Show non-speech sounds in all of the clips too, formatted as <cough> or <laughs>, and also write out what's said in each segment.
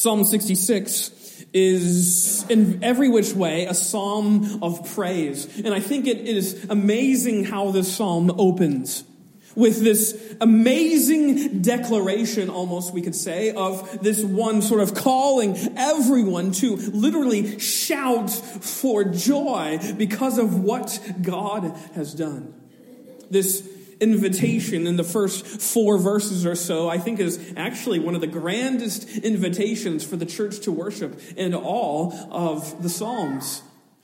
Psalm 66 is in every which way a psalm of praise. And I think it is amazing how this psalm opens with this amazing declaration, almost we could say, of this one sort of calling everyone to literally shout for joy because of what God has done. This invitation in the first four verses or so, I think is actually one of the grandest invitations for the church to worship in all of the Psalms.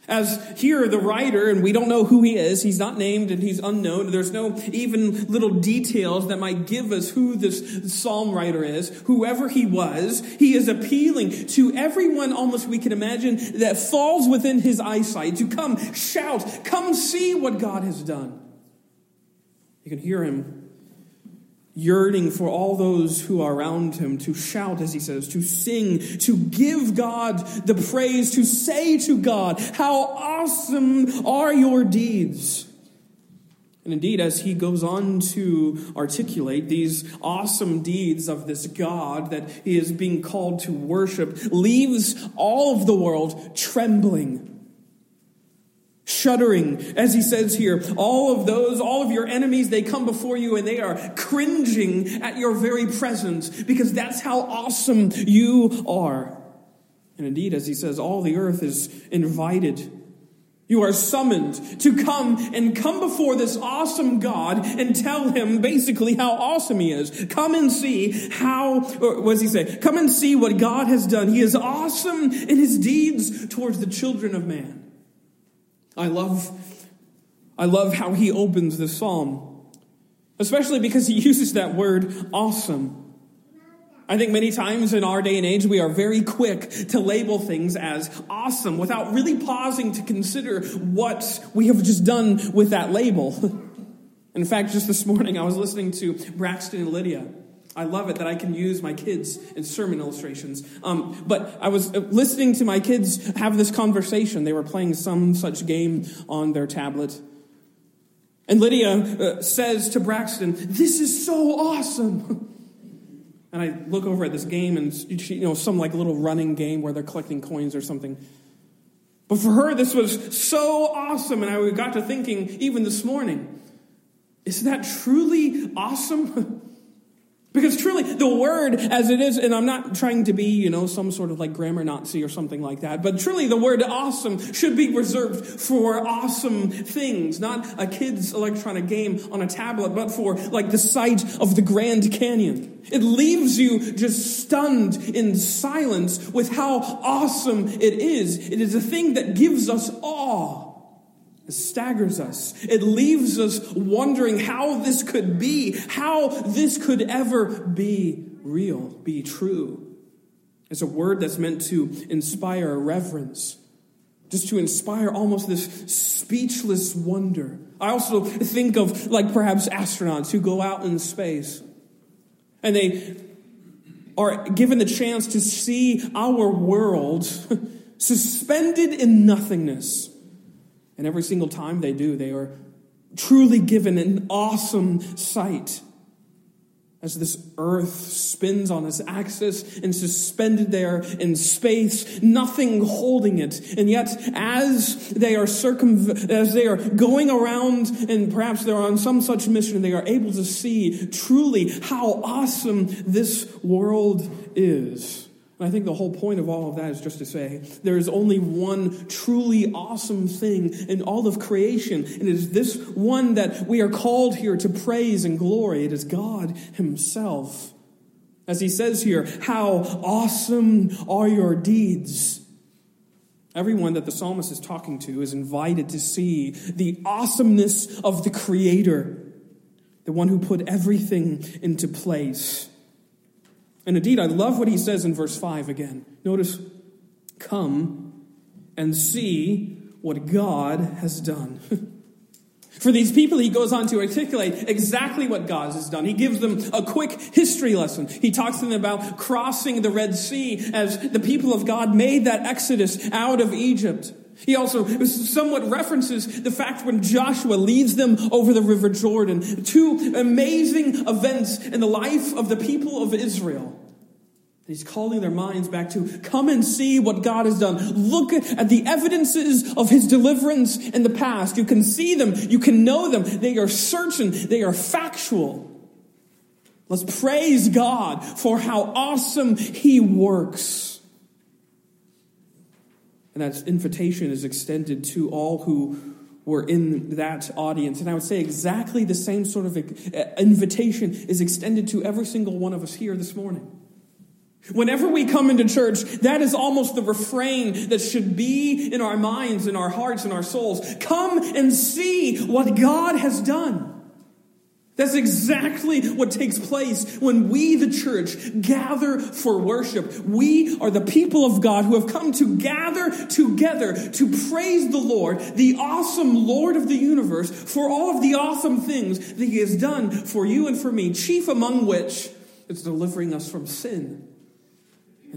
As here, the writer, and we don't know who he is, he's not named and he's unknown. There's no even little details that might give us who this psalm writer is. Whoever he was, he is appealing to everyone almost we can imagine that falls within his eyesight to come shout, come see what God has done. You can hear him yearning for all those who are around him to shout, as he says, to sing, to give God the praise, to say to God, How awesome are your deeds! And indeed, as he goes on to articulate these awesome deeds of this God that he is being called to worship, leaves all of the world trembling shuddering, as he says here, all of those, all of your enemies, they come before you and they are cringing at your very presence because that's how awesome you are. And indeed, as he says, all the earth is invited. You are summoned to come and come before this awesome God and tell him basically how awesome he is. Come and see how, what does he say? Come and see what God has done. He is awesome in his deeds towards the children of man. I love, I love how he opens the psalm, especially because he <laughs> uses that word awesome. I think many times in our day and age, we are very quick to label things as awesome without really pausing to consider what we have just done with that label. <laughs> in fact, just this morning, I was listening to Braxton and Lydia. I love it that I can use my kids in sermon illustrations. Um, but I was listening to my kids have this conversation. They were playing some such game on their tablet. And Lydia uh, says to Braxton, This is so awesome. <laughs> And I look over at this game and, you know, some like little running game where they're collecting coins or something. But for her, this was so awesome. And I got to thinking, even this morning, is that truly awesome? <laughs> Because truly, the word as it is, and I'm not trying to be, you know, some sort of like grammar Nazi or something like that, but truly the word awesome should be reserved for awesome things, not a kid's electronic game on a tablet, but for like the sight of the Grand Canyon. It leaves you just stunned in silence with how awesome it is. It is a thing that gives us awe. It staggers us. It leaves us wondering how this could be, how this could ever be real, be true. It's a word that's meant to inspire reverence, just to inspire almost this speechless wonder. I also think of like perhaps astronauts who go out in space and they are given the chance to see our world <laughs> suspended in nothingness and every single time they do, they are truly given an awesome sight as this earth spins on its axis and suspended there in space, nothing holding it. And yet, as they are circum, as they are going around and perhaps they're on some such mission, they are able to see truly how awesome this world is. And I think the whole point of all of that is just to say there is only one truly awesome thing in all of creation, and it is this one that we are called here to praise and glory. It is God Himself. As He says here, how awesome are your deeds. Everyone that the psalmist is talking to is invited to see the awesomeness of the Creator, the one who put everything into place. And indeed, I love what he says in verse 5 again. Notice, come and see what God has done. <laughs> For these people, he goes on to articulate exactly what God has done. He gives them a quick history lesson. He talks to them about crossing the Red Sea as the people of God made that exodus out of Egypt. He also somewhat references the fact when Joshua leads them over the River Jordan. Two amazing events in the life of the people of Israel. He's calling their minds back to come and see what God has done. Look at the evidences of his deliverance in the past. You can see them. You can know them. They are certain. They are factual. Let's praise God for how awesome he works. And that invitation is extended to all who were in that audience. And I would say exactly the same sort of uh, invitation is extended to every single one of us here this morning. Whenever we come into church, that is almost the refrain that should be in our minds, in our hearts, in our souls. Come and see what God has done. That's exactly what takes place when we, the church, gather for worship. We are the people of God who have come to gather together to praise the Lord, the awesome Lord of the universe, for all of the awesome things that He has done for you and for me, chief among which is delivering us from sin.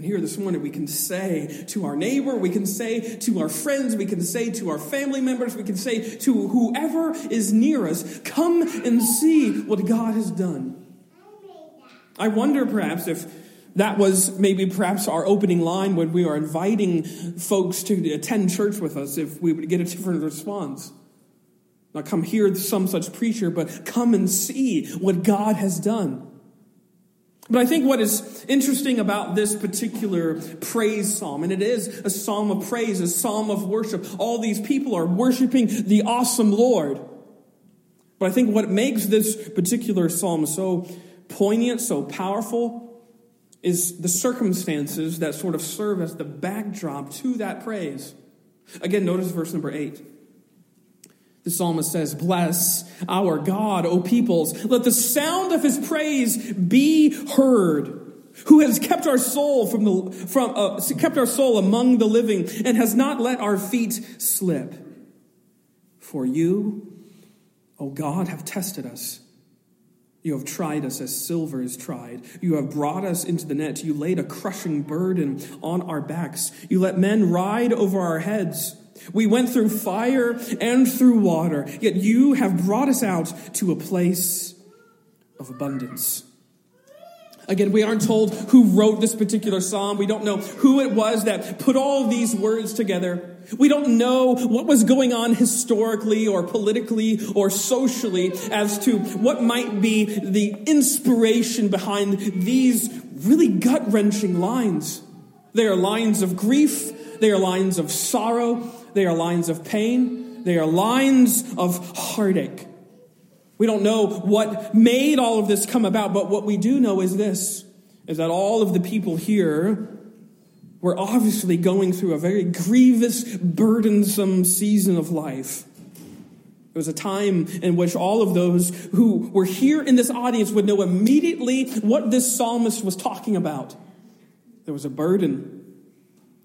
And here this morning, we can say to our neighbor, we can say to our friends, we can say to our family members, we can say to whoever is near us, come and see what God has done. I wonder perhaps if that was maybe perhaps our opening line when we are inviting folks to attend church with us, if we would get a different response. Not come hear some such preacher, but come and see what God has done. But I think what is interesting about this particular praise psalm, and it is a psalm of praise, a psalm of worship. All these people are worshiping the awesome Lord. But I think what makes this particular psalm so poignant, so powerful, is the circumstances that sort of serve as the backdrop to that praise. Again, notice verse number eight. The psalmist says, Bless our God, O peoples. Let the sound of his praise be heard. Who has kept our soul from the, from, uh, kept our soul among the living and has not let our feet slip. For you, O God, have tested us. You have tried us as silver is tried. You have brought us into the net. You laid a crushing burden on our backs. You let men ride over our heads. We went through fire and through water, yet you have brought us out to a place of abundance. Again, we aren't told who wrote this particular psalm. We don't know who it was that put all these words together. We don't know what was going on historically or politically or socially as to what might be the inspiration behind these really gut wrenching lines. They are lines of grief. They are lines of sorrow. They are lines of pain. They are lines of heartache. We don't know what made all of this come about, but what we do know is this is that all of the people here were obviously going through a very grievous, burdensome season of life. It was a time in which all of those who were here in this audience would know immediately what this psalmist was talking about. There was a burden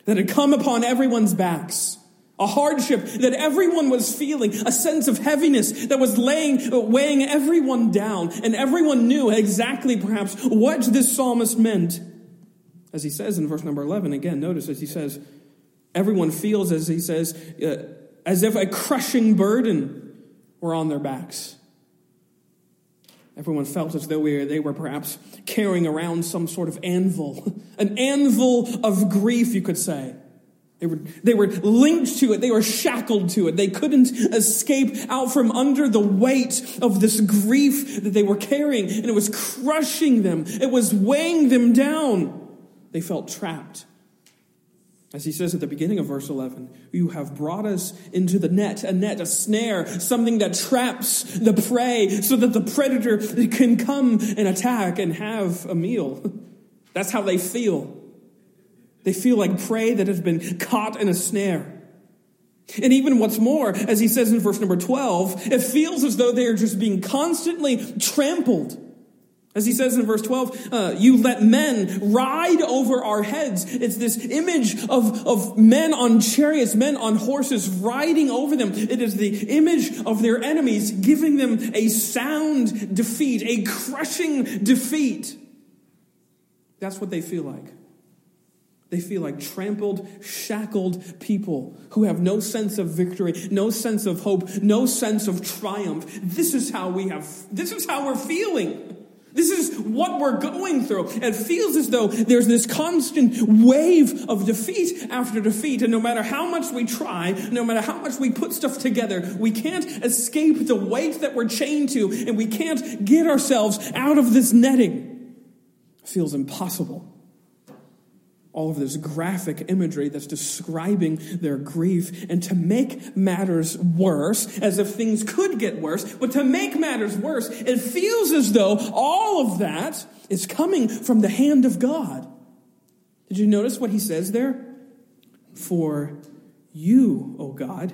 that had come upon everyone's backs. A hardship that everyone was feeling, a sense of heaviness that was laying, weighing everyone down, and everyone knew exactly perhaps what this psalmist meant. As he says in verse number 11, again, notice as he says, everyone feels, as he says, uh, as if a crushing burden were on their backs. Everyone felt as though they were perhaps carrying around some sort of anvil, <laughs> an anvil of grief, you could say. They were, they were linked to it. They were shackled to it. They couldn't escape out from under the weight of this grief that they were carrying. And it was crushing them. It was weighing them down. They felt trapped. As he says at the beginning of verse 11, you have brought us into the net, a net, a snare, something that traps the prey so that the predator can come and attack and have a meal. <laughs> That's how they feel. They feel like prey that has been caught in a snare. And even what's more, as he says in verse number 12, it feels as though they are just being constantly trampled. As he says in verse 12, uh, you let men ride over our heads. It's this image of, of men on chariots, men on horses riding over them. It is the image of their enemies giving them a sound defeat, a crushing defeat. That's what they feel like. They feel like trampled, shackled people who have no sense of victory, no sense of hope, no sense of triumph. This is how we have, this is how we're feeling. This is what we're going through. It feels as though there's this constant wave of defeat after defeat. And no matter how much we try, no matter how much we put stuff together, we can't escape the weight that we're chained to, and we can't get ourselves out of this netting. It feels impossible all of this graphic imagery that's describing their grief. And to make matters worse, as if things could get worse, but to make matters worse, it feels as though all of that is coming from the hand of God. Did you notice what he says there? For you, O God,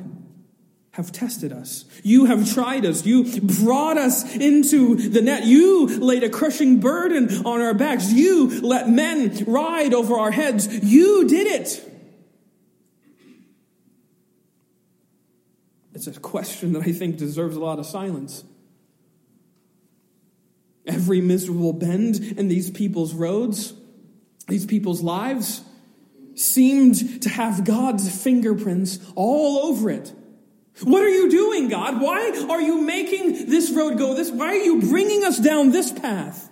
have tested us. You have tried us. You brought us into the net. You laid a crushing burden on our backs. You let men ride over our heads. You did it. It's a question that I think deserves a lot of silence. Every miserable bend in these people's roads, these people's lives, seemed to have God's fingerprints all over it. What are you doing, God? Why are you making this road go this? Why are you bringing us down this path?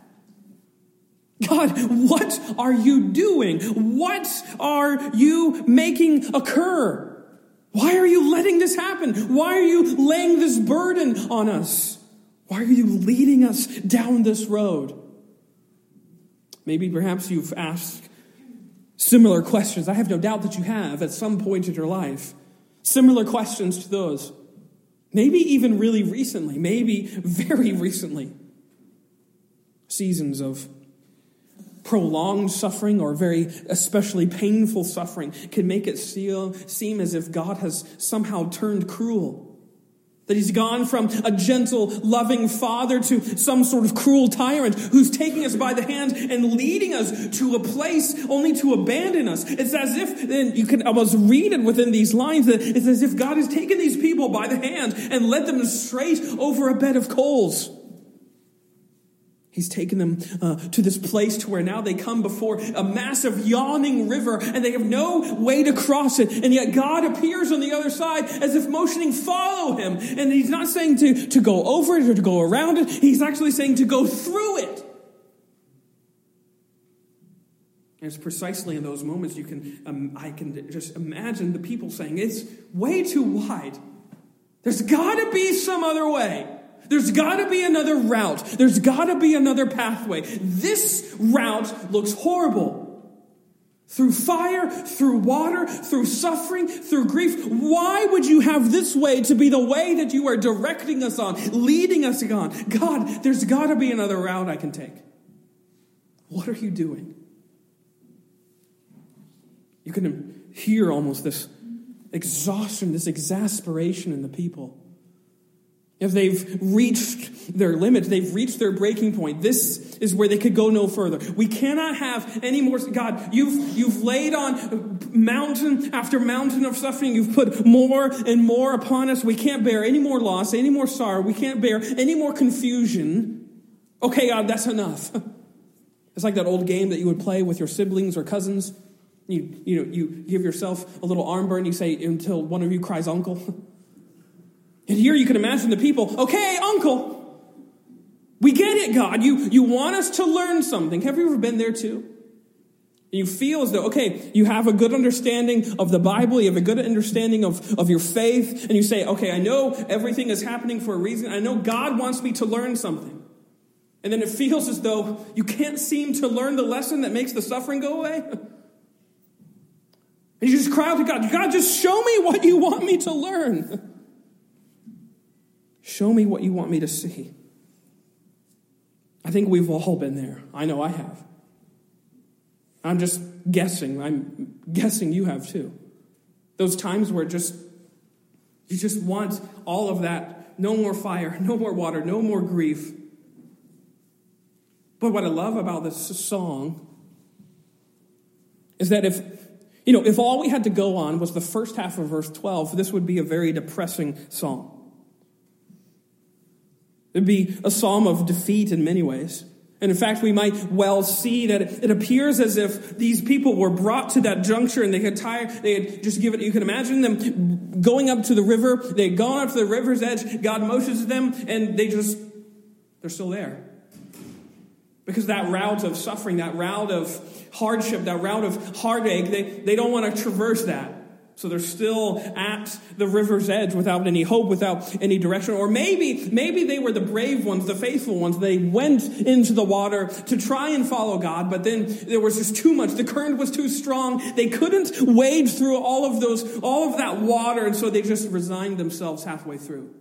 God, what are you doing? What are you making occur? Why are you letting this happen? Why are you laying this burden on us? Why are you leading us down this road? Maybe perhaps you've asked similar questions. I have no doubt that you have at some point in your life. Similar questions to those. Maybe even really recently, maybe very recently. Seasons of prolonged suffering or very especially painful suffering can make it seem as if God has somehow turned cruel. That he's gone from a gentle, loving father to some sort of cruel tyrant who's taking us by the hand and leading us to a place only to abandon us. It's as if, then you can almost read it within these lines, that it's as if God has taken these people by the hand and led them straight over a bed of coals. He's taken them uh, to this place to where now they come before a massive yawning river and they have no way to cross it. And yet God appears on the other side as if motioning, follow him. And he's not saying to, to go over it or to go around it. He's actually saying to go through it. And it's precisely in those moments you can, um, I can just imagine the people saying, it's way too wide. There's got to be some other way. There's got to be another route. There's got to be another pathway. This route looks horrible. Through fire, through water, through suffering, through grief. Why would you have this way to be the way that you are directing us on, leading us on? God, there's got to be another route I can take. What are you doing? You can hear almost this exhaustion, this exasperation in the people. If they've reached their limit, they've reached their breaking point. This is where they could go no further. We cannot have any more. God, you've, you've laid on mountain after mountain of suffering. You've put more and more upon us. We can't bear any more loss, any more sorrow. We can't bear any more confusion. Okay, God, that's enough. <laughs> It's like that old game that you would play with your siblings or cousins. You, you know, you give yourself a little arm burn. You say until one of you cries uncle. <laughs> And here you can imagine the people, okay, uncle, we get it, God. You, you want us to learn something. Have you ever been there too? You feel as though, okay, you have a good understanding of the Bible, you have a good understanding of, of your faith, and you say, okay, I know everything is happening for a reason. I know God wants me to learn something. And then it feels as though you can't seem to learn the lesson that makes the suffering go away. And you just cry out to God, God, just show me what you want me to learn. Show me what you want me to see. I think we've all been there. I know I have. I'm just guessing. I'm guessing you have too. Those times where just you just want all of that. No more fire, <laughs> no more water, no more grief. But what I love about this song is that if you know, if all we had to go on was the first half of verse 12, this would be a very depressing song. It'd be a psalm of defeat in many ways. And in fact, we might well see that it appears as if these people were brought to that juncture and they had tired, they had just given, you can imagine them going up to the river. They had gone up to the river's edge. God motions to them and they just, they're still there. Because that route of suffering, that route of hardship, that route of heartache, they, they don't want to traverse that. So they're still at the river's edge without any hope, without any direction. Or maybe, maybe they were the brave ones, the faithful ones. They went into the water to try and follow God, but then there was just too much. The current was too strong. They couldn't wade through all of those, all of that water, and so they just resigned themselves halfway through.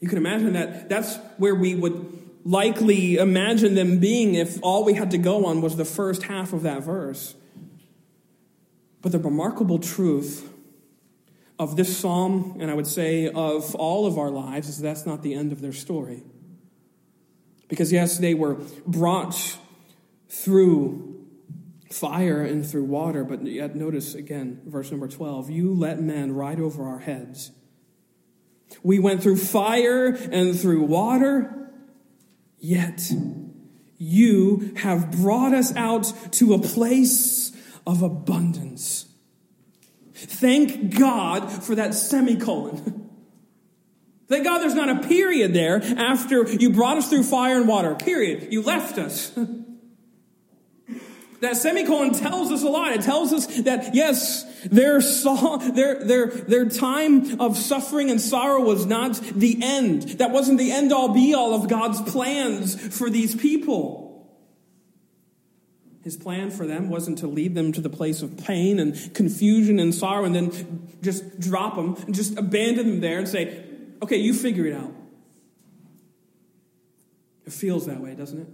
You can imagine that that's where we would likely imagine them being if all we had to go on was the first half of that verse. But the remarkable truth of this psalm, and I would say of all of our lives, is that's not the end of their story. Because, yes, they were brought through fire and through water, but yet notice again, verse number 12 you let men ride over our heads. We went through fire and through water, yet you have brought us out to a place of abundance. Thank God for that semicolon. <laughs> Thank God there's not a period there after you brought us through fire and water. Period. You left us. <laughs> that semicolon tells us a lot. It tells us that yes, their saw, their, their, their time of suffering and sorrow was not the end. That wasn't the end all be all of God's plans for these people. His plan for them wasn't to lead them to the place of pain and confusion and sorrow and then just drop them and just abandon them there and say, okay, you figure it out. It feels that way, doesn't it?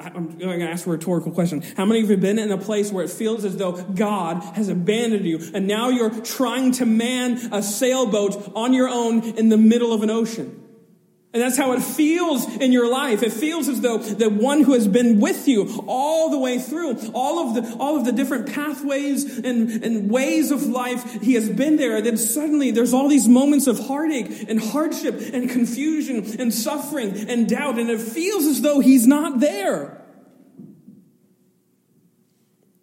I'm going to ask a rhetorical question. How many of you have been in a place where it feels as though God has abandoned you and now you're trying to man a sailboat on your own in the middle of an ocean? And that's how it feels in your life. It feels as though the one who has been with you all the way through, all of the, all of the different pathways and, and ways of life, he has been there. And then suddenly there's all these moments of heartache and hardship and confusion and suffering and doubt. And it feels as though he's not there.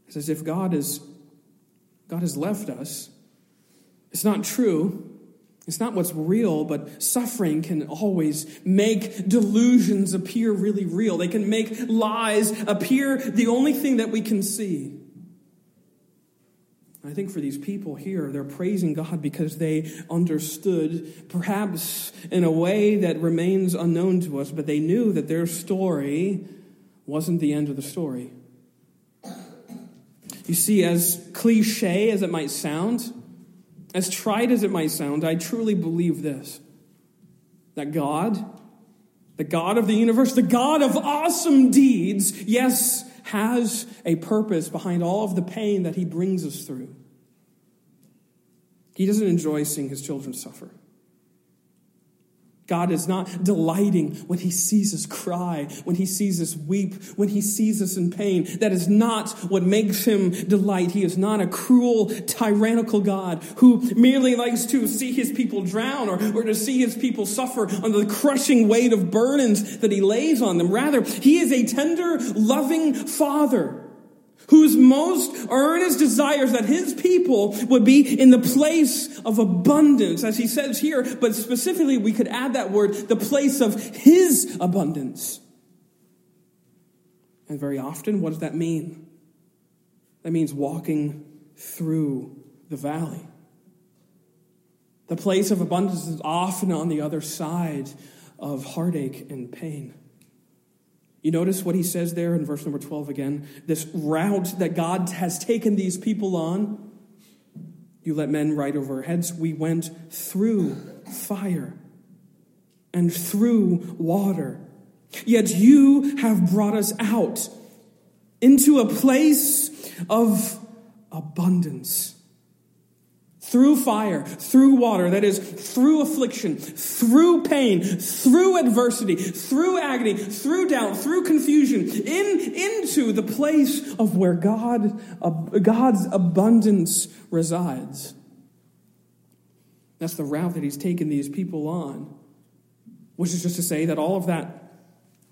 It's as if God is, God has left us. It's not true. It's not what's real, but suffering can always make delusions appear really real. They can make lies appear the only thing that we can see. I think for these people here, they're praising God because they understood, perhaps in a way that remains unknown to us, but they knew that their story wasn't the end of the story. You see, as cliche as it might sound, as trite as it might sound, I truly believe this that God, the God of the universe, the God of awesome deeds, yes, has a purpose behind all of the pain that he brings us through. He doesn't enjoy seeing his children suffer. God is not delighting when he sees us cry, when he sees us weep, when he sees us in pain. That is not what makes him delight. He is not a cruel, tyrannical God who merely likes to see his people drown or, or to see his people suffer under the crushing weight of burdens that he lays on them. Rather, he is a tender, loving father whose most earnest desires that his people would be in the place of abundance, as he says here, but specifically we could add that word, the place of his abundance. And very often, what does that mean? That means walking through the valley. The place of abundance is often on the other side of heartache and pain. You notice what he says there in verse number 12 again? This route that God has taken these people on. You let men ride over our heads. We went through fire and through water. Yet you have brought us out into a place of abundance through fire, through water, that is, through affliction, through pain, through adversity, through agony, through doubt, through confusion, in, into the place of where God, uh, God's abundance resides. That's the route that he's taken these people on, which is just to say that all of that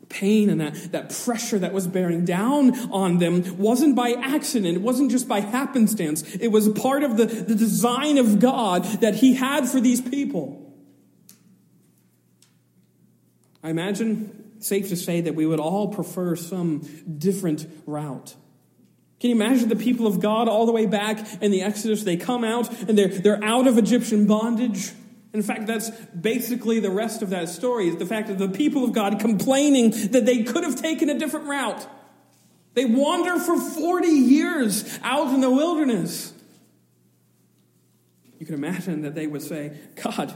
pain and that, that pressure that was bearing down on them wasn't by accident. It wasn't just by happenstance. It was part of the, the design of God that He had for these people. I imagine, safe to say, that we would all prefer some different route. Can you imagine the people of God all the way back in the Exodus? They come out and they're, they're out of Egyptian bondage. In fact, that's basically the rest of that story is the fact of the people of God complaining that they could have taken a different route. They wander for 40 years out in the wilderness. You can imagine that they would say, God,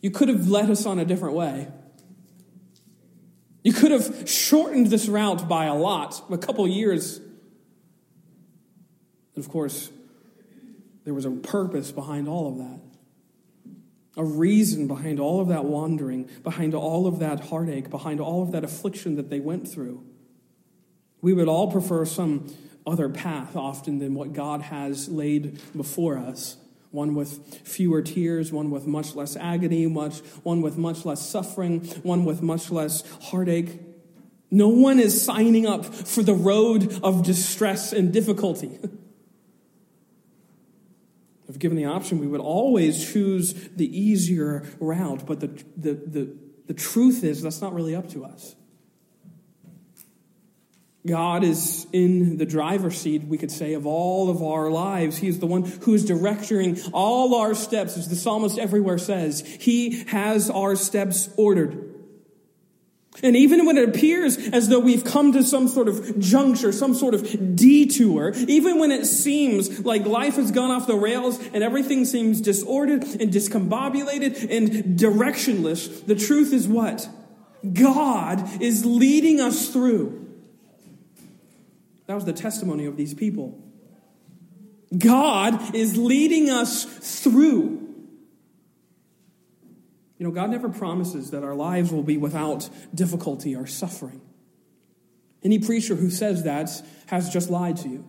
you could have led us on a different way. You could have shortened this route by a lot, a couple years. And of course, there was a purpose behind all of that. A reason behind all of that wandering, behind all of that heartache, behind all of that affliction that they went through. We would all prefer some other path often than what God has laid before us. One with fewer tears, one with much less agony, much, one with much less suffering, one with much less heartache. No one is signing up for the road of distress and difficulty. <laughs> if given the option, we would always choose the easier route. But the, the, the, the truth is, that's not really up to us. God is in the driver's seat, we could say, of all of our lives. He is the one who is directing all our steps, as the psalmist everywhere says. He has our steps ordered. And even when it appears as though we've come to some sort of juncture, some sort of detour, even when it seems like life has gone off the rails and everything seems disordered and discombobulated and directionless, the truth is what? God is leading us through. That was the testimony of these people. God is leading us through. You know, God never promises that our lives will be without difficulty or suffering. Any preacher who says that has just lied to you.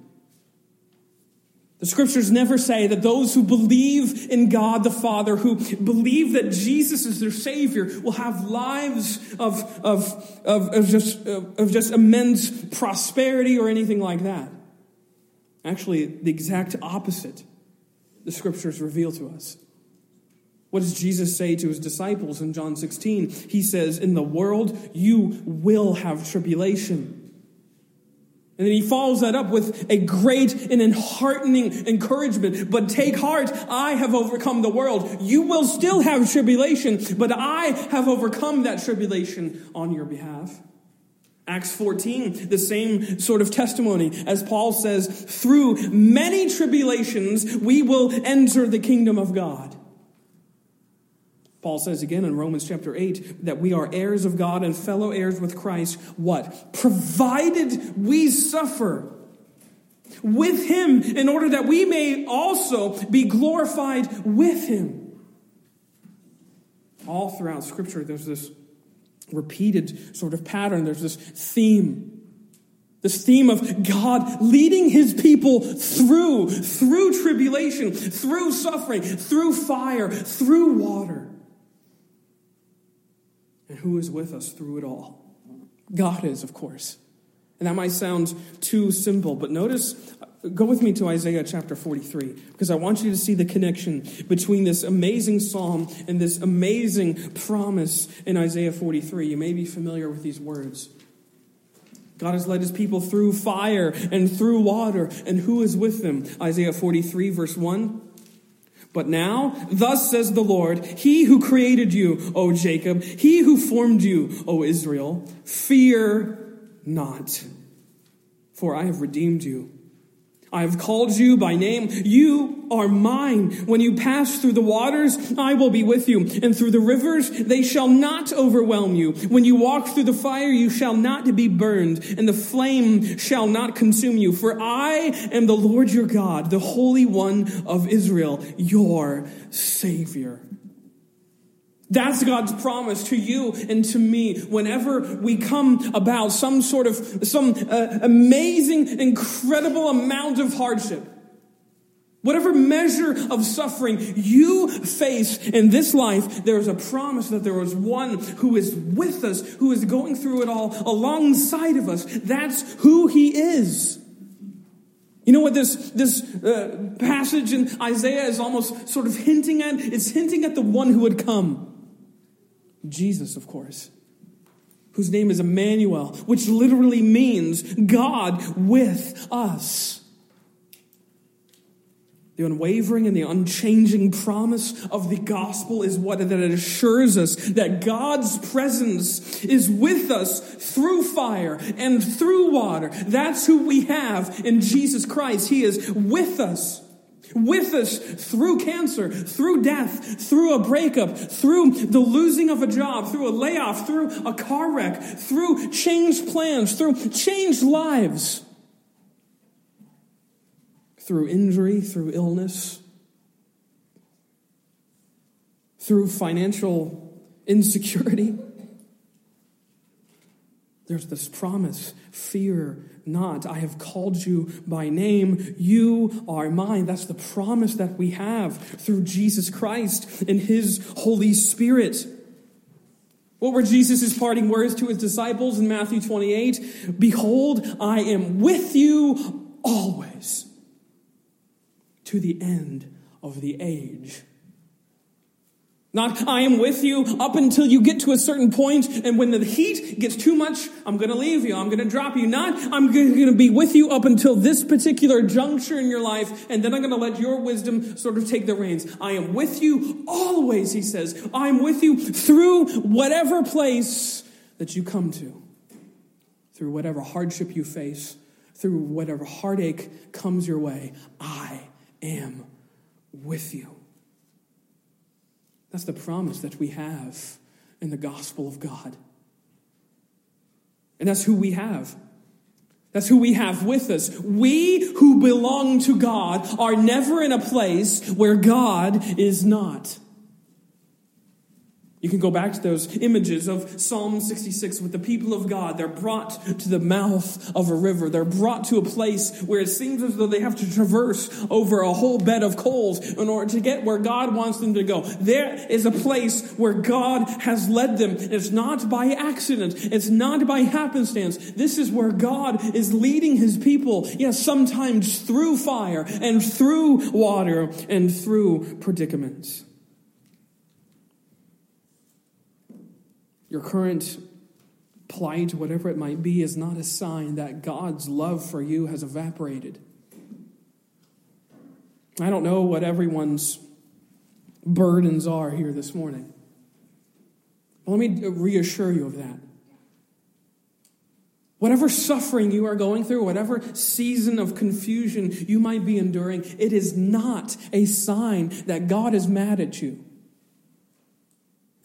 The scriptures never say that those who believe in God the Father, who believe that Jesus is their Savior, will have lives of, of, of, of just, of just immense prosperity or anything like that. Actually, the exact opposite the scriptures reveal to us. What does Jesus say to his disciples in John 16? He says, In the world you will have tribulation. And then he follows that up with a great and enheartening encouragement. But take heart, I have overcome the world. You will still have tribulation, but I have overcome that tribulation on your behalf. Acts 14, the same sort of testimony as Paul says, through many tribulations, we will enter the kingdom of God. Paul says again in Romans chapter 8 that we are heirs of God and fellow heirs with Christ. What? Provided we suffer with him in order that we may also be glorified with him. All throughout Scripture, there's this repeated sort of pattern, there's this theme. This theme of God leading his people through, through tribulation, through suffering, through fire, through water and who is with us through it all. God is, of course. And that might sound too simple, but notice, go with me to Isaiah chapter 43, because I want you to see the connection between this amazing psalm and this amazing promise in Isaiah 43. You may be familiar with these words. God has led his people through fire and through water, and who is with them? Isaiah 43, verse 1. But now, thus says the Lord, He who created you, O Jacob, He who formed you, O Israel, fear not, for I have redeemed you. I have called you by name. You are mine. When you pass through the waters, I will be with you. And through the rivers, they shall not overwhelm you. When you walk through the fire, you shall not be burned, and the flame shall not consume you. For I am the Lord your God, the Holy One of Israel, your Savior. That's God's promise to you and to me whenever we come about some sort of, some uh, amazing, incredible amount of hardship. Whatever measure of suffering you face in this life, there is a promise that there is one who is with us, who is going through it all alongside of us. That's who he is. You know what this, this uh, passage in Isaiah is almost sort of hinting at? It's hinting at the one who would come. Jesus, of course. whose name is Emmanuel, which literally means God with us. The unwavering and the unchanging promise of the gospel is what that assures us that God's presence is with us through fire and through water. That's who we have in Jesus Christ. He is with us. With us through cancer, through death, through a breakup, through the losing of a job, through a layoff, through a car wreck, through changed plans, through changed lives through injury, through illness, through financial insecurity. There's this promise fear not. I have called you by name. You are mine. That's the promise that we have through Jesus Christ and his Holy Spirit. What were Jesus' parting words to his disciples in Matthew 28? Behold, I am with you always to the end of the age. Not, I am with you up until you get to a certain point, and when the heat gets too much, I'm going to leave you. I'm going to drop you. Not, I'm going to be with you up until this particular juncture in your life, and then I'm going to let your wisdom sort of take the reins. I am with you always, he says. I'm with you through whatever place that you come to, through whatever hardship you face, through whatever heartache comes your way. I am with you. That's the promise that we have in the gospel of God. And that's who we have. That's who we have with us. We who belong to God are never in a place where God is not. You can go back to those images of Psalm 66 with the people of God. They're brought to the mouth of a river. They're brought to a place where it seems as though they have to traverse over a whole bed of coals in order to get where God wants them to go. There is a place where God has led them. It's not by accident. It's not by happenstance. This is where God is leading his people. Yes, sometimes through fire and through water and through predicaments. Your current plight, whatever it might be, is not a sign that God's love for you has evaporated. I don't know what everyone's burdens are here this morning. let me reassure you of that. Whatever suffering you are going through, whatever season of confusion you might be enduring, it is not a sign that God is mad at you.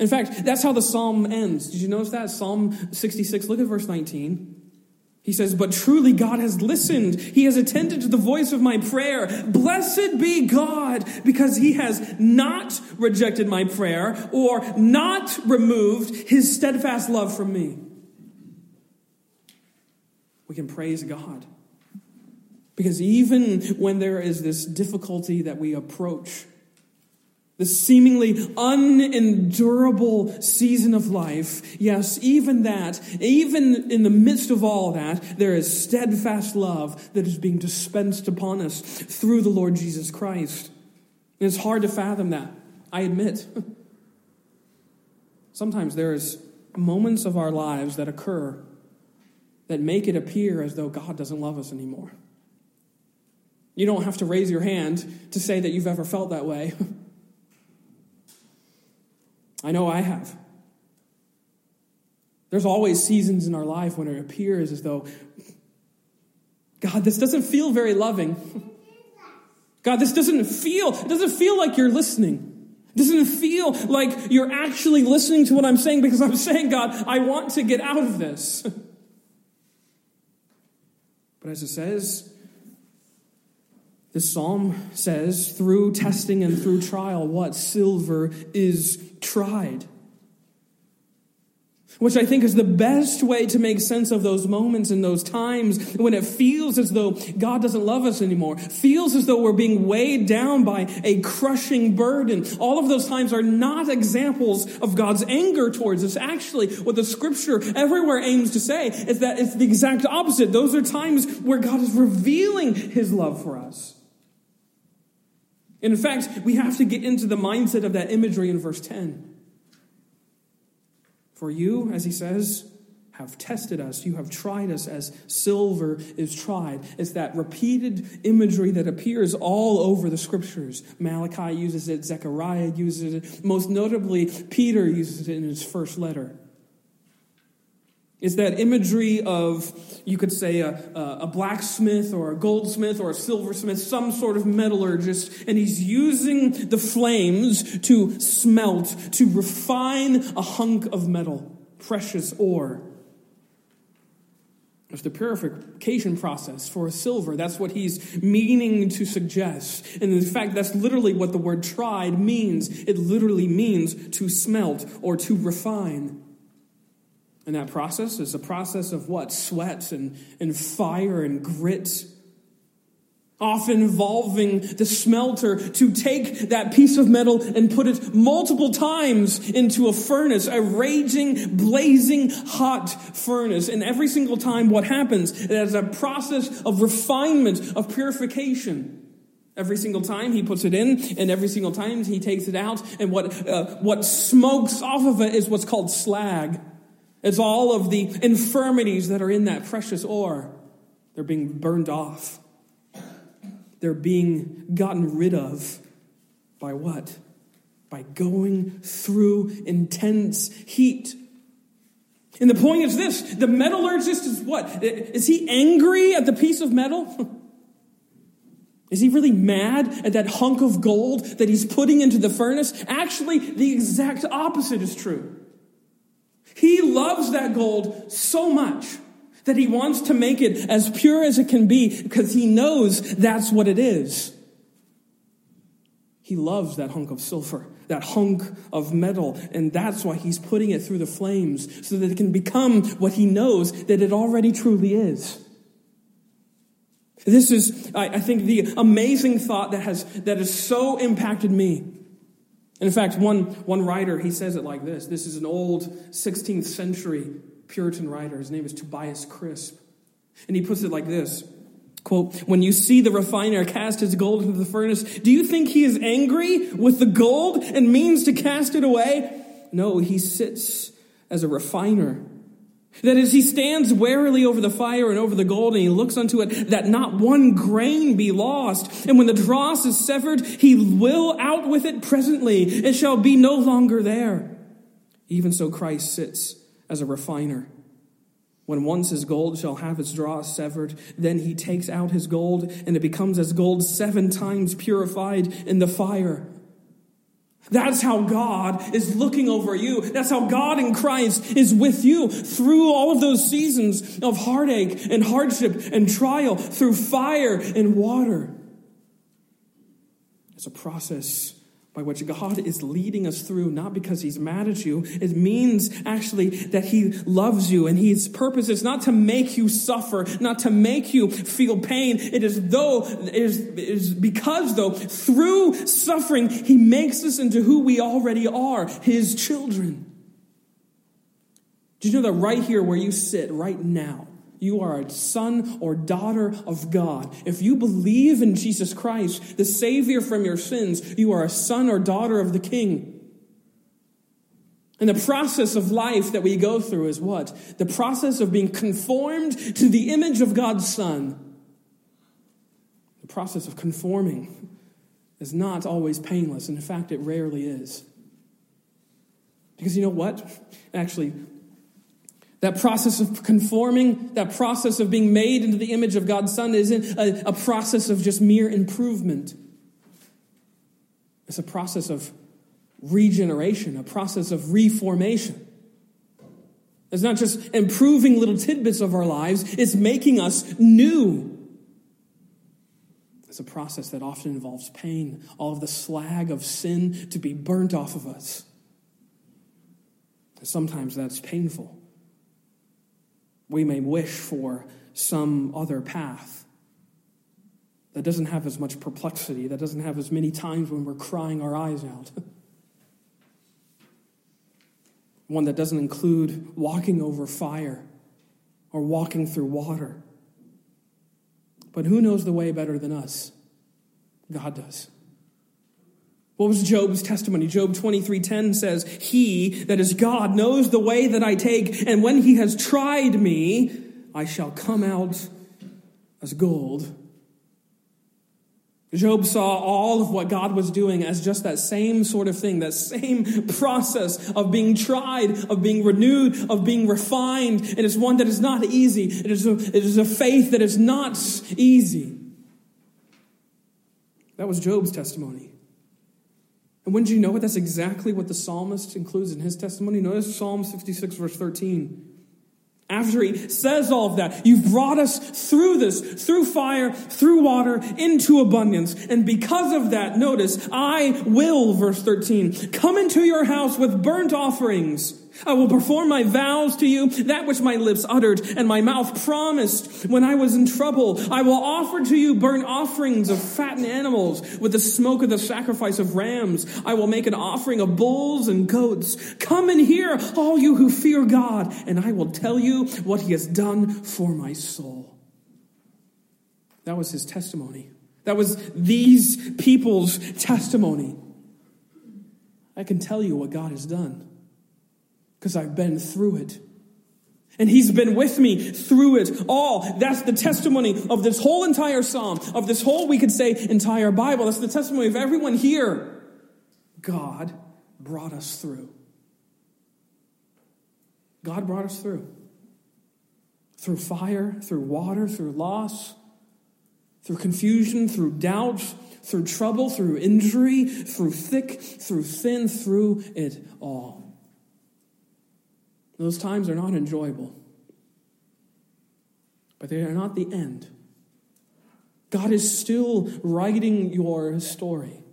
In fact, that's how the psalm ends. Did you notice that? Psalm 66, look at verse 19. He says, But truly God has listened. He has attended to the voice of my prayer. Blessed be God, because he has not rejected my prayer or not removed his steadfast love from me. We can praise God. Because even when there is this difficulty that we approach, the seemingly unendurable season of life, yes, even that, even in the midst of all that, there is steadfast love that is being dispensed upon us through the Lord Jesus Christ. And it's hard to fathom that, I admit. <laughs> Sometimes there's moments of our lives that occur that make it appear as though God doesn't love us anymore. You don't have to raise your hand to say that you've ever felt that way. <laughs> I know I have. There's always seasons in our life when it appears as though, God, this doesn't feel very loving. God, this doesn't feel, it doesn't feel like you're listening. It doesn't feel like you're actually listening to what I'm saying because I'm saying, God, I want to get out of this. <laughs> But as it says, this psalm says, through testing and through trial, what? Silver is tried. Which I think is the best way to make sense of those moments and those times when it feels as though God doesn't love us anymore, feels as though we're being weighed down by a crushing burden. All of those times are not examples of God's anger towards us. Actually, what the scripture everywhere aims to say is that it's the exact opposite. Those are times where God is revealing his love for us. And in fact, we have to get into the mindset of that imagery in verse 10. For you, as he says, have tested us. You have tried us as silver is tried. It's that repeated imagery that appears all over the scriptures. Malachi uses it, Zechariah uses it. Most notably, Peter uses it in his first letter. It's that imagery of, you could say, a, a, blacksmith or a goldsmith or a silversmith, some sort of metallurgist, and he's using the flames to smelt, to refine a hunk of metal, precious ore. It's the purification process for silver. That's what he's meaning to suggest. And in fact, that's literally what the word tried means. It literally means to smelt or to refine. And that process is a process of what? Sweat and, and fire and grit often involving the smelter to take that piece of metal and put it multiple times into a furnace, a raging, blazing hot furnace. And every single time what happens is a process of refinement, of purification. Every single time he puts it in, and every single time he takes it out, and what, uh, what smokes off of it is what's called slag. It's all of the infirmities that are in that precious ore. They're being burned off. They're being gotten rid of by what? By going through intense heat. And the point is this the metallurgist is what? Is he angry at the piece of metal? <laughs> Is he really mad at that hunk of gold that he's putting into the furnace? Actually, the exact opposite is true. He loves that gold so much that he wants to make it as pure as it can be because he knows that's what it is. He loves that hunk of silver, that hunk of metal, and that's why he's putting it through the flames so that it can become what he knows that it already truly is. This is, I think, the amazing thought that has, that has so impacted me. In fact, one, one writer, he says it like this. This is an old 16th century Puritan writer. His name is Tobias Crisp. And he puts it like this quote, When you see the refiner cast his gold into the furnace, do you think he is angry with the gold and means to cast it away? No, he sits as a refiner. That is, he stands warily over the fire and over the gold, and he looks unto it that not one grain be lost. And when the dross is severed, he will out with it presently. It shall be no longer there. Even so, Christ sits as a refiner. When once his gold shall have its dross severed, then he takes out his gold, and it becomes as gold seven times purified in the fire. That's how God is looking over you. That's how God in Christ is with you through all of those seasons of heartache and hardship and trial, through fire and water. It's a process by which God is leading us through, not because He's mad at you. It means actually that He loves you and His purpose is not to make you suffer, not to make you feel pain. It is though, it is, it is because though, through suffering, He makes us into who we already are, His children. Do you know that right here where you sit right now, you are a son or daughter of God. If you believe in Jesus Christ, the Savior from your sins, you are a son or daughter of the King. And the process of life that we go through is what? The process of being conformed to the image of God's Son. The process of conforming is not always painless. And in fact, it rarely is. Because you know what? Actually, that process of conforming, that process of being made into the image of God's Son isn't a, a process of just mere improvement. It's a process of regeneration, a process of reformation. It's not just improving little tidbits of our lives, it's making us new. It's a process that often involves pain, all of the slag of sin to be burnt off of us. Sometimes that's painful we may wish for some other path that doesn't have as much perplexity, that doesn't have as many times when we're crying our eyes out. <laughs> One that doesn't include walking over fire or walking through water. But who knows the way better than us? God does. What was Job's testimony? Job 23:10 says, "He that is God knows the way that I take, and when he has tried me, I shall come out as gold." Job saw all of what God was doing as just that same sort of thing, that same <laughs> process of being tried, of being renewed, of being refined. And it's one that is not easy. It is a, it is a faith that is not easy. That was Job's testimony. And wouldn't you know it? That's exactly what the psalmist includes in his testimony. Notice Psalm 56, verse 13. After he says all of that, you've brought us through this, through fire, through water, into abundance. And because of that, notice, I will, verse 13, come into your house with burnt offerings I will perform my vows to you, that which my lips uttered and my mouth promised when I was in trouble. I will offer to you burnt offerings of fattened animals with the smoke of the sacrifice of rams. I will make an offering of bulls and goats. Come and hear, all you who fear God, and I will tell you what he has done for my soul. That was his testimony. That was these people's testimony. I can tell you what God has done because I've been through it. And he's been with me through it all. That's the testimony of this whole entire psalm, of this whole, we could say, entire Bible. That's the testimony of everyone here. God brought us through. God brought us through. Through fire, through water, through loss, through confusion, through doubt, through trouble, through injury, through thick, through thin, through it all. Those times are not enjoyable, but they are not the end. God is still writing your story.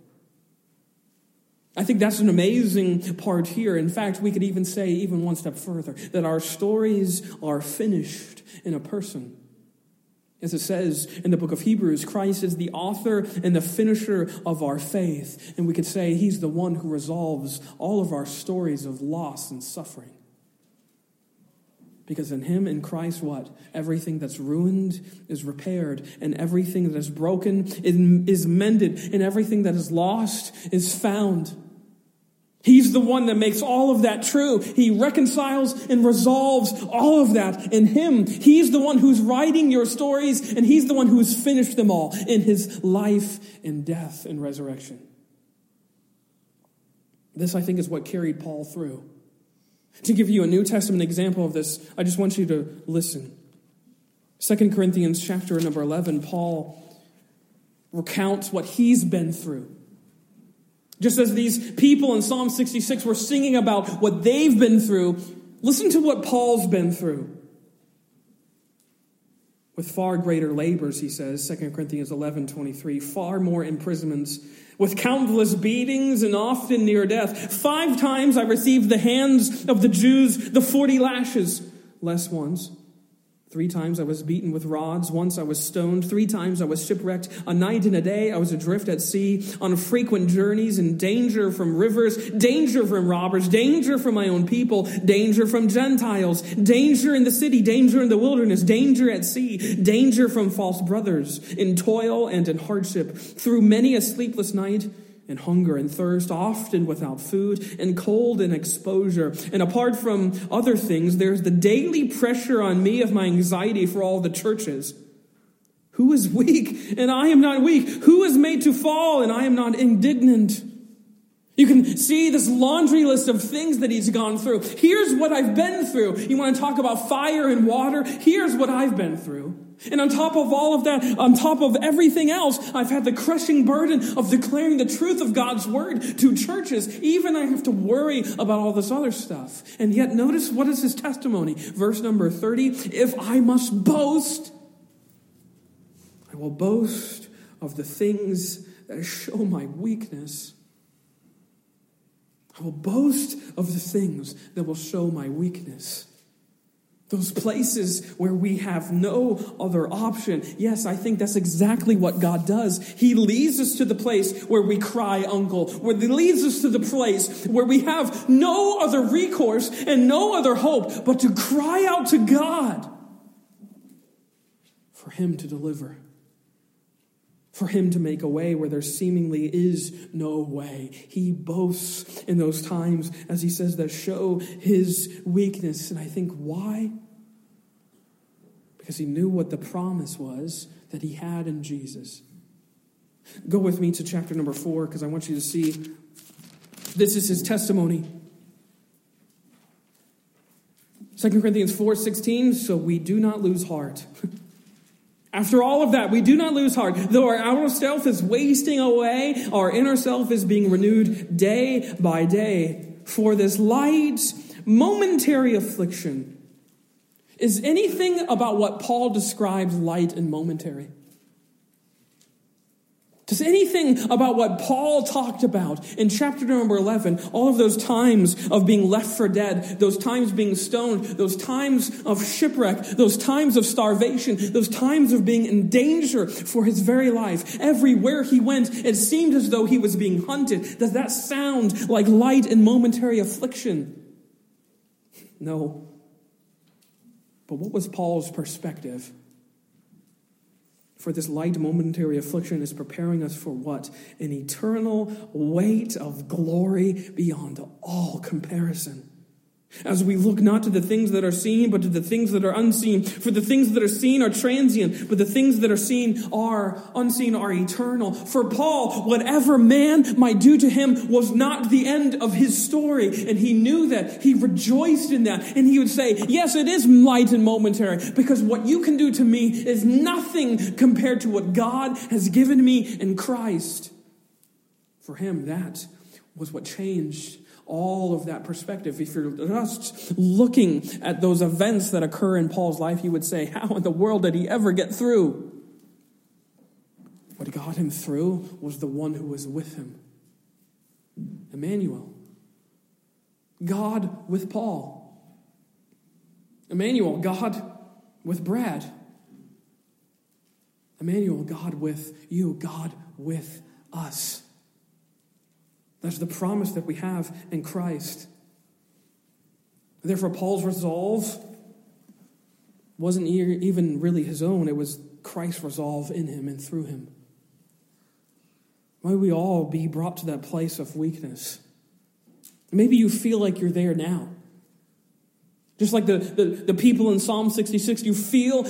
I think that's an amazing part here. In fact, we could even say, even one step further, that our stories are finished in a person. As it says in the book of Hebrews, Christ is the author and the finisher of our faith. And we could say he's the one who resolves all of our stories of loss and suffering. Because in Him, in Christ, what? Everything that's ruined is repaired, and everything that is broken is mended, and everything that is lost is found. He's the one that makes all of that true. He reconciles and resolves all of that in Him. He's the one who's writing your stories, and He's the one who's finished them all in His life and death and resurrection. This, I think, is what carried Paul through. To give you a New Testament example of this, I just want you to listen. 2 Corinthians chapter number 11, Paul recounts what he's been through. Just as these people in Psalm 66 were singing about what they've been through, listen to what Paul's been through. With far greater labors, he says, 2 Corinthians 11 23, far more imprisonments with countless beatings and often near death. Five times I received the hands of the Jews the 40 lashes, less ones. Three times I was beaten with rods. Once I was stoned. Three times I was shipwrecked. A night and a day I was adrift at sea, on frequent journeys, in danger from rivers, danger from robbers, danger from my own people, danger from Gentiles, danger in the city, danger in the wilderness, danger at sea, danger from false brothers, in toil and in hardship, through many a sleepless night and hunger and thirst, often without food, and cold and exposure. And apart from other things, there's the daily pressure on me of my anxiety for all the churches. Who is weak and I am not weak? Who is made to fall and I am not indignant? You can see this laundry list of things that he's gone through. Here's what I've been through. You want to talk about fire and water? Here's what I've been through. And on top of all of that, on top of everything else, I've had the crushing burden of declaring the truth of God's word to churches. Even I have to worry about all this other stuff. And yet, notice what is his testimony? Verse number 30 If I must boast, I will boast of the things that show my weakness. I will boast of the things that will show my weakness. Those places where we have no other option. Yes, I think that's exactly what God does. He leads us to the place where we cry uncle, where He leads us to the place where we have no other recourse and no other hope but to cry out to God for Him to deliver, for him to make a way where there seemingly is no way. He boasts in those times, as he says, that show his weakness. And I think why? Because he knew what the promise was that he had in Jesus. Go with me to chapter number four, because I want you to see this is his testimony. 2 Corinthians 4 16, so we do not lose heart. <laughs> After all of that, we do not lose heart. Though our outer self is wasting away, our inner self is being renewed day by day. For this light, momentary affliction is anything about what Paul describes light and momentary. Does anything about what Paul talked about in chapter number 11, all of those times of being left for dead, those times being stoned, those times of shipwreck, those times of starvation, those times of being in danger for his very life, everywhere he went, it seemed as though he was being hunted. Does that sound like light and momentary affliction? No. But what was Paul's perspective? For this light momentary affliction is preparing us for what? An eternal weight of glory beyond all comparison. As we look not to the things that are seen, but to the things that are unseen. For the things that are seen are transient, but the things that are seen are unseen are eternal. For Paul, whatever man might do to him was not the end of his story. And he knew that. He rejoiced in that. And he would say, Yes, it is light and momentary, because what you can do to me is nothing compared to what God has given me in Christ. For him, that was what changed all of that perspective. If you're just looking at those events that occur in Paul's life, you would say, How in the world did he ever get through? What got him through was the one who was with him Emmanuel. God with Paul. Emmanuel, God with Brad. Emmanuel, God with you, God with us. That's the promise that we have in Christ. Therefore, Paul's resolve wasn't even really his own, it was Christ's resolve in him and through him. May we all be brought to that place of weakness. Maybe you feel like you're there now. Just like the, the, the, people in Psalm 66, you feel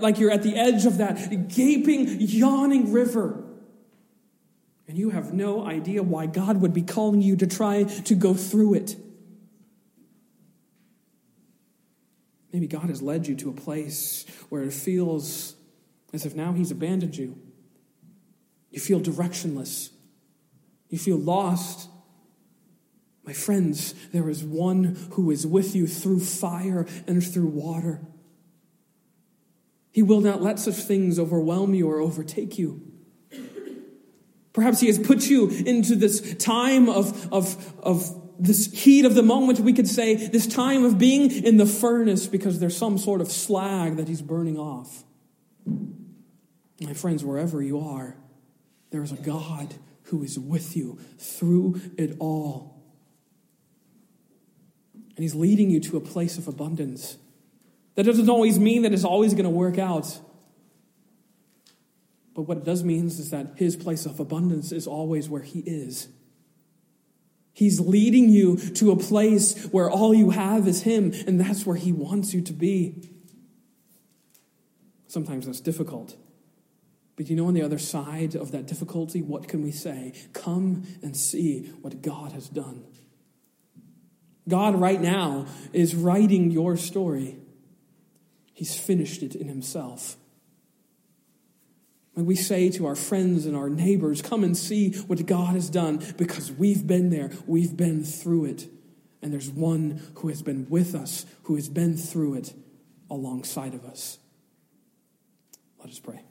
like you're at the edge of that gaping, yawning river. And you have no idea why God would be calling you to try to go through it. Maybe God has led you to a place where it feels as if now He's abandoned you. You feel directionless. You feel lost. My friends, there is one who is with you through fire and through water. He will not let such things overwhelm you or overtake you. Perhaps He has put you into this time of, of, of this heat of the moment, we could say, this time of being in the furnace because there's some sort of slag that He's burning off. My friends, wherever you are, there is a God who is with you through it all. And He's leading you to a place of abundance. That doesn't always mean that it's always going to work out. But what it does mean is that his place of abundance is always where he is. He's leading you to a place where all you have is him, and that's where he wants you to be. Sometimes that's difficult. But you know, on the other side of that difficulty, what can we say? Come and see what God has done. God, right now, is writing your story. He's finished it in Himself. We say to our friends and our neighbors, come and see what God has done because we've been there, we've been through it. And there's one who has been with us, who has been through it alongside of us. Let us pray.